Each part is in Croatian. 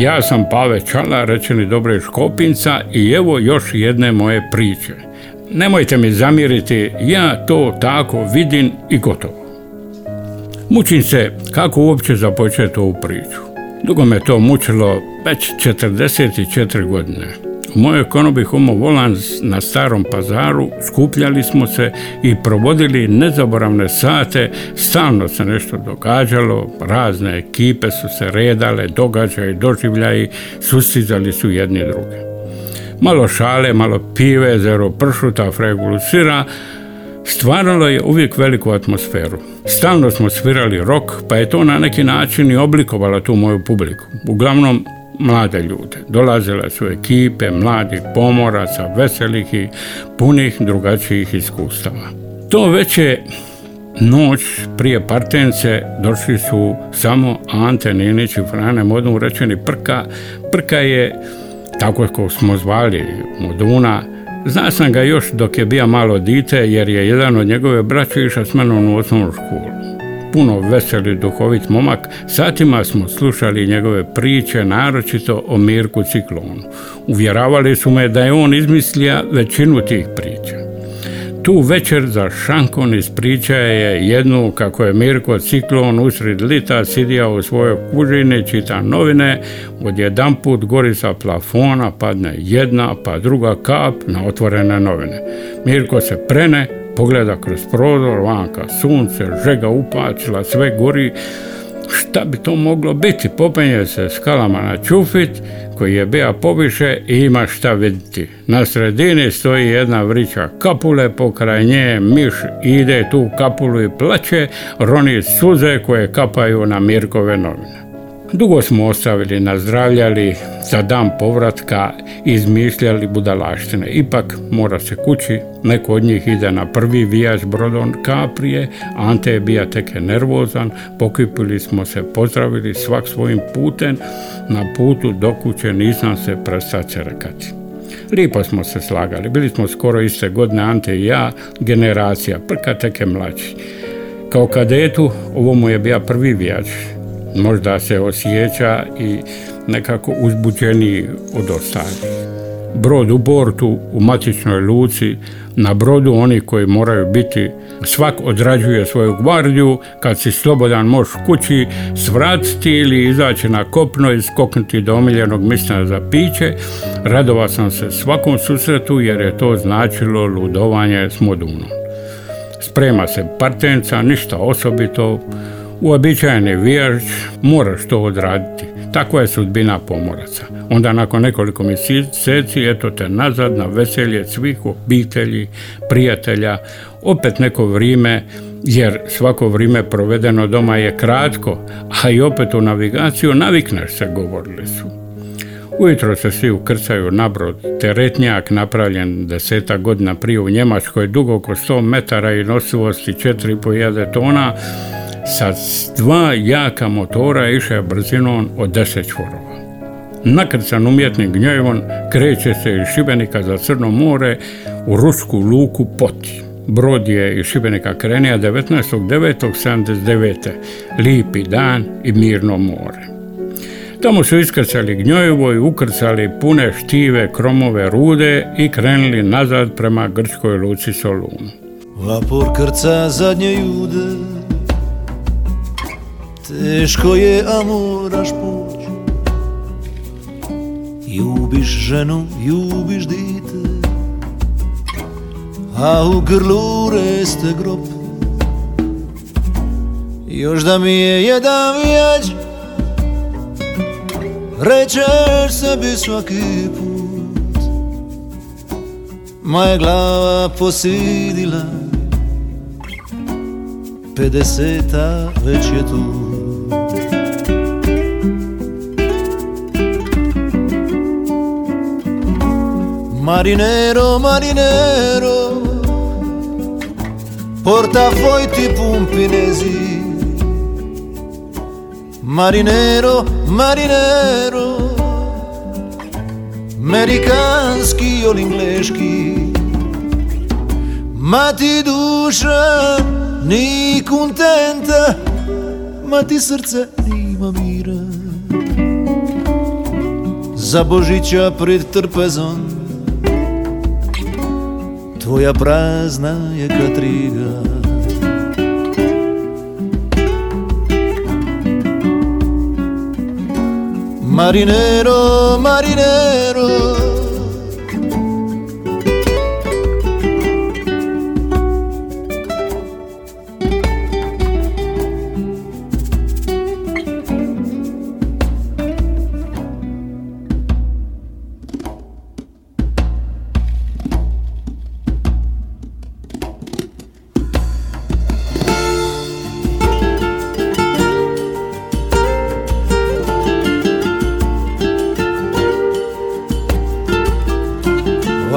Ja sam Pave Čala, rečeni dobre Škopinca i evo još jedne moje priče. Nemojte mi zamiriti, ja to tako vidim i gotovo. Mučim se kako uopće započeti ovu priču. Dugo me to mučilo već 44 godine. U mojoj konobi Homo Volans na starom pazaru skupljali smo se i provodili nezaboravne sate, stalno se nešto događalo, razne ekipe su se redale, događaji, doživljaji, susizali su jedni druge. Malo šale, malo pive, zero pršuta, fregulu sira, stvaralo je uvijek veliku atmosferu. Stalno smo svirali rok, pa je to na neki način i oblikovalo tu moju publiku. Uglavnom, mlade ljude. Dolazile su ekipe mladih pomoraca, veselih i punih drugačijih iskustava. To već je noć prije partence došli su samo Ante Ninić i Frane Modun rečeni Prka. Prka je, tako kako smo zvali Moduna, Zna sam ga još dok je bio malo dite jer je jedan od njegove braće išao s menom u osnovnu školu. Puno veseli duhovit momak, satima smo slušali njegove priče, naročito o Mirku Ciklonu. Uvjeravali su me da je on izmislio većinu tih priča. Tu večer za šankon ispričaje je jednu kako je Mirko Ciklon usred lita sidija u svojoj kužini, čita novine, odjedanput gori sa plafona padne jedna pa druga kap na otvorene novine. Mirko se prene, pogleda kroz prozor, vanka sunce, žega upačila, sve gori, šta bi to moglo biti? Popenje se skalama na čufit koji je bija poviše i ima šta vidjeti. Na sredini stoji jedna vrića kapule, pokraj nje miš ide tu kapulu i plaće, roni suze koje kapaju na Mirkove novine. Dugo smo ostavili, nazdravljali, za dan povratka izmišljali budalaštine. Ipak mora se kući, neko od njih ide na prvi vijač brodon Kaprije, Ante je bija teke nervozan, pokipili smo se, pozdravili svak svojim putem, na putu do kuće nisam se prestao rekati. Lipo smo se slagali, bili smo skoro iste godine, Ante i ja, generacija, prka teke mlađi. Kao kadetu, ovo mu je bio prvi vijač, možda se osjeća i nekako uzbuđeniji od ostalih. Brod u bortu, u matičnoj luci, na brodu oni koji moraju biti, svak odrađuje svoju gvardiju, kad si slobodan možeš kući svratiti ili izaći na kopno i skoknuti do omiljenog mjesta za piće. Radova sam se svakom susretu jer je to značilo ludovanje s modunom. Sprema se partenca, ništa osobito, uobičajeni vijaž, moraš to odraditi. Takva je sudbina pomoraca. Onda nakon nekoliko mjeseci, eto te nazad na veselje svih obitelji, prijatelja, opet neko vrijeme, jer svako vrijeme provedeno doma je kratko, a i opet u navigaciju navikneš se, govorili su. Ujutro se svi ukrcaju na brod. Teretnjak napravljen deseta godina prije u Njemačkoj, dugo oko 100 metara i nosivosti 4,5 tona, sa dva jaka motora iše brzinom od 10 čvorova. Nakrcan umjetnim gnjevom kreće se iz Šibenika za Crno more u rusku luku Poti. Brod je iz Šibenika krenija 19.9.79. Lipi dan i mirno more. Tamo su iskrcali gnjojevo i ukrcali pune štive kromove rude i krenuli nazad prema grčkoj luci Solunu. Vapor krca zadnje jude Teško je, a moraš poć. Ljubiš ženu, ljubiš dite. A u grlu reste grob. Još da mi je jedan vijać Rečeš sebi svaki put. Moja glava posidila pedese ta tu, Marinero, marinero, porta portafoi ti pumpinesi. Marinero, marinero, americanski ili engleški, ma ti duša ni kontenta Ma ti srce nima mira Za Božića pred trpezom Tvoja prazna je katriga. Marinero, marinero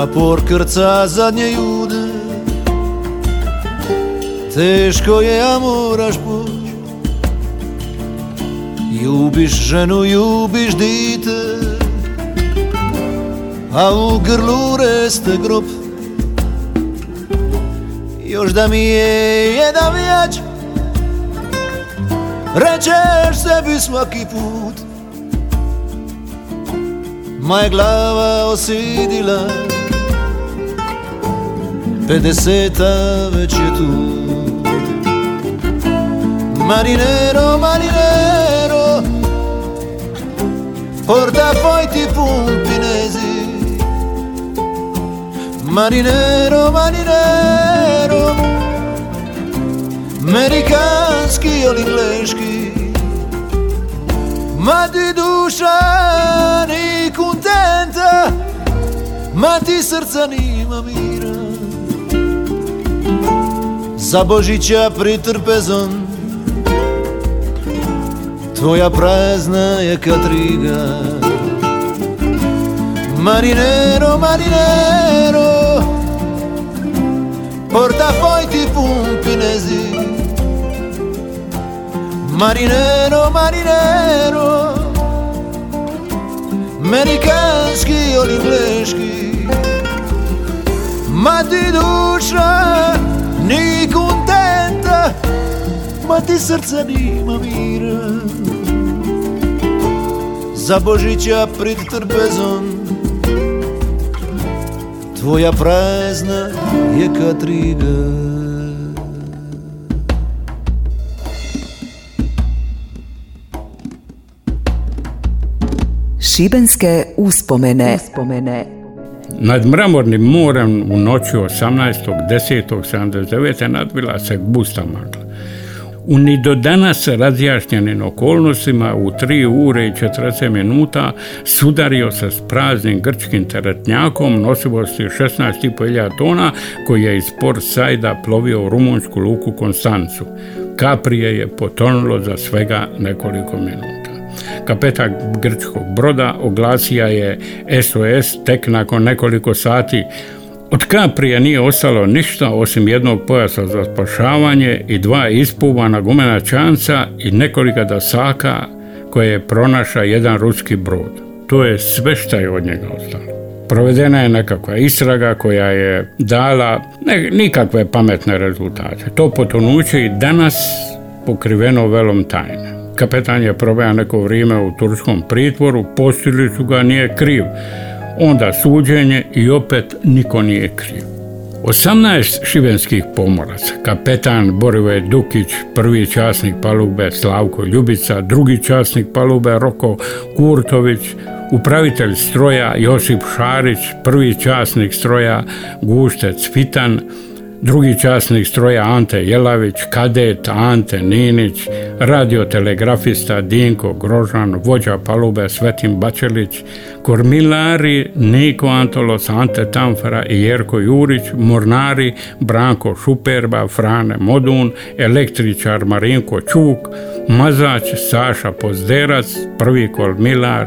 Vapor krca zadnje jude. Teško je, a moraš poć. Ljubiš ženu, ljubiš dite. A u grlu reste grob. Još da mi je jedan vjać Rečeš sebi svaki put. Moja glava osidila Pedeseta već je tu. Marinero, marinero Porta poi ti pumpinesi Marinero, marinero Amerikanski ili ingleški Ma ti duša ni kontenta Ma ti srca nima mira Za Božića pred trpezom Tvoja prazna je katriga Marinero, marinero Portafogli ti pumpinesi Marinero, marinero Amerikanski ili ingleški Ma ti duša Ma ti srca nima mira Za Božića pred trpezom Tvoja prazna je katriga Šibenske uspomene. uspomene. Nad mramornim morem u noći 18.10.79. nadvila se gusta magla. U ni do danas razjašnjenim okolnostima u 3 ure i 40 minuta sudario se s praznim grčkim teretnjakom nosivosti 16.500 tona koji je iz Port Sajda plovio u rumunjsku luku Konstancu. Kaprije je potonulo za svega nekoliko minuta. Kapetan grčkog broda oglasija je SOS tek nakon nekoliko sati. Od Kaprije nije ostalo ništa osim jednog pojasa za spašavanje i dva ispuvana gumena čanca i nekolika dasaka koje je pronaša jedan ruski brod. To je sve što je od njega ostalo. Provedena je nekakva istraga koja je dala nikakve pametne rezultate. To potonuće i danas pokriveno velom tajne. Kapetan je proveo neko vrijeme u turskom pritvoru, postili su ga, nije kriv. Onda suđenje i opet niko nije kriv. 18 šibenskih pomoraca, kapetan Borive Dukić, prvi časnik palube Slavko Ljubica, drugi časnik palube Roko Kurtović, upravitelj stroja Josip Šarić, prvi časnik stroja Guštec Fitan, drugi časnik stroja Ante Jelavić, kadet Ante Ninić, radiotelegrafista Dinko Grožan, vođa palube Svetim Bačelić, kormilari Niko Antolos, Ante Tamfara i Jerko Jurić, mornari Branko Šuperba, Frane Modun, električar Marinko Čuk, mazač Saša Pozderac, prvi kormilar,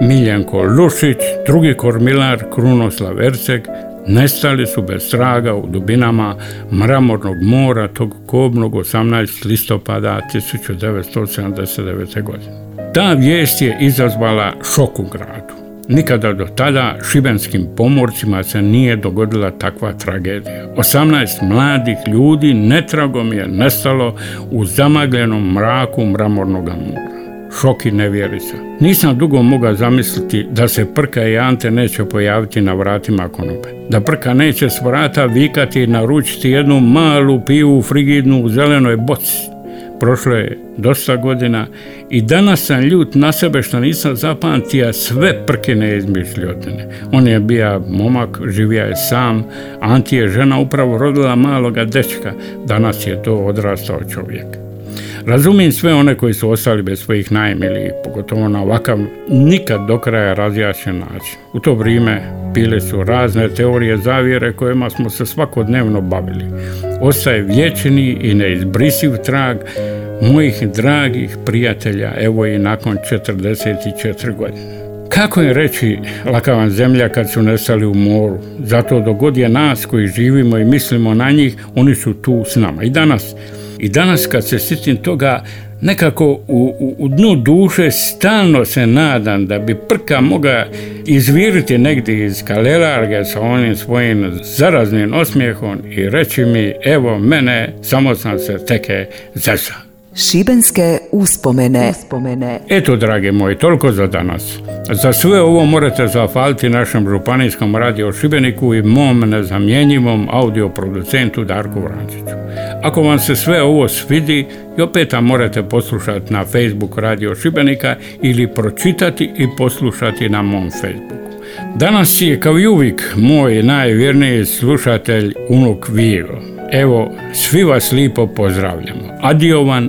Miljenko Lušić, drugi kormilar Krunoslav Erceg, nestali su bez traga u dubinama mramornog mora tog kobnog 18. listopada 1979. godine. Ta vijest je izazvala šok u gradu. Nikada do tada šibenskim pomorcima se nije dogodila takva tragedija. 18 mladih ljudi netragom je nestalo u zamagljenom mraku mramornog mora šok i nevjerica. Nisam dugo mogao zamisliti da se Prka i Ante neće pojaviti na vratima konobe. Da Prka neće s vrata vikati i naručiti jednu malu pivu frigidnu u zelenoj boci. Prošlo je dosta godina i danas sam ljut na sebe što nisam zapamtio sve prkine izmišljotine. On je bio momak, živio je sam, Anti je žena upravo rodila maloga dečka, danas je to odrastao čovjek. Razumijem sve one koji su ostali bez svojih najmilijih, pogotovo na ovakav nikad do kraja razjašnjen način. U to vrijeme bile su razne teorije zavjere kojima smo se svakodnevno bavili. Ostaje vječni i neizbrisiv trag mojih dragih prijatelja, evo i nakon 44 godine. Kako je reći lakavan zemlja kad su nestali u moru? Zato dogod je nas koji živimo i mislimo na njih, oni su tu s nama. I danas i danas kad se sjetim toga, nekako u, u, u, dnu duše stalno se nadam da bi prka moga izviriti negdje iz kalelarge sa onim svojim zaraznim osmijehom i reći mi evo mene samo sam se teke zesa. Šibenske uspomene. uspomene. Eto, drage moji, toliko za danas. Za sve ovo morate zahvaliti našem županijskom radio Šibeniku i mom nezamjenjivom audioproducentu Darku Vrančiću. Ako vam se sve ovo svidi, i opet morate poslušati na Facebook Radio Šibenika ili pročitati i poslušati na mom Facebooku. Danas je kao i uvijek moj najvjerniji slušatelj unuk Viro. Evo, svi vas lipo pozdravljamo. Adiovan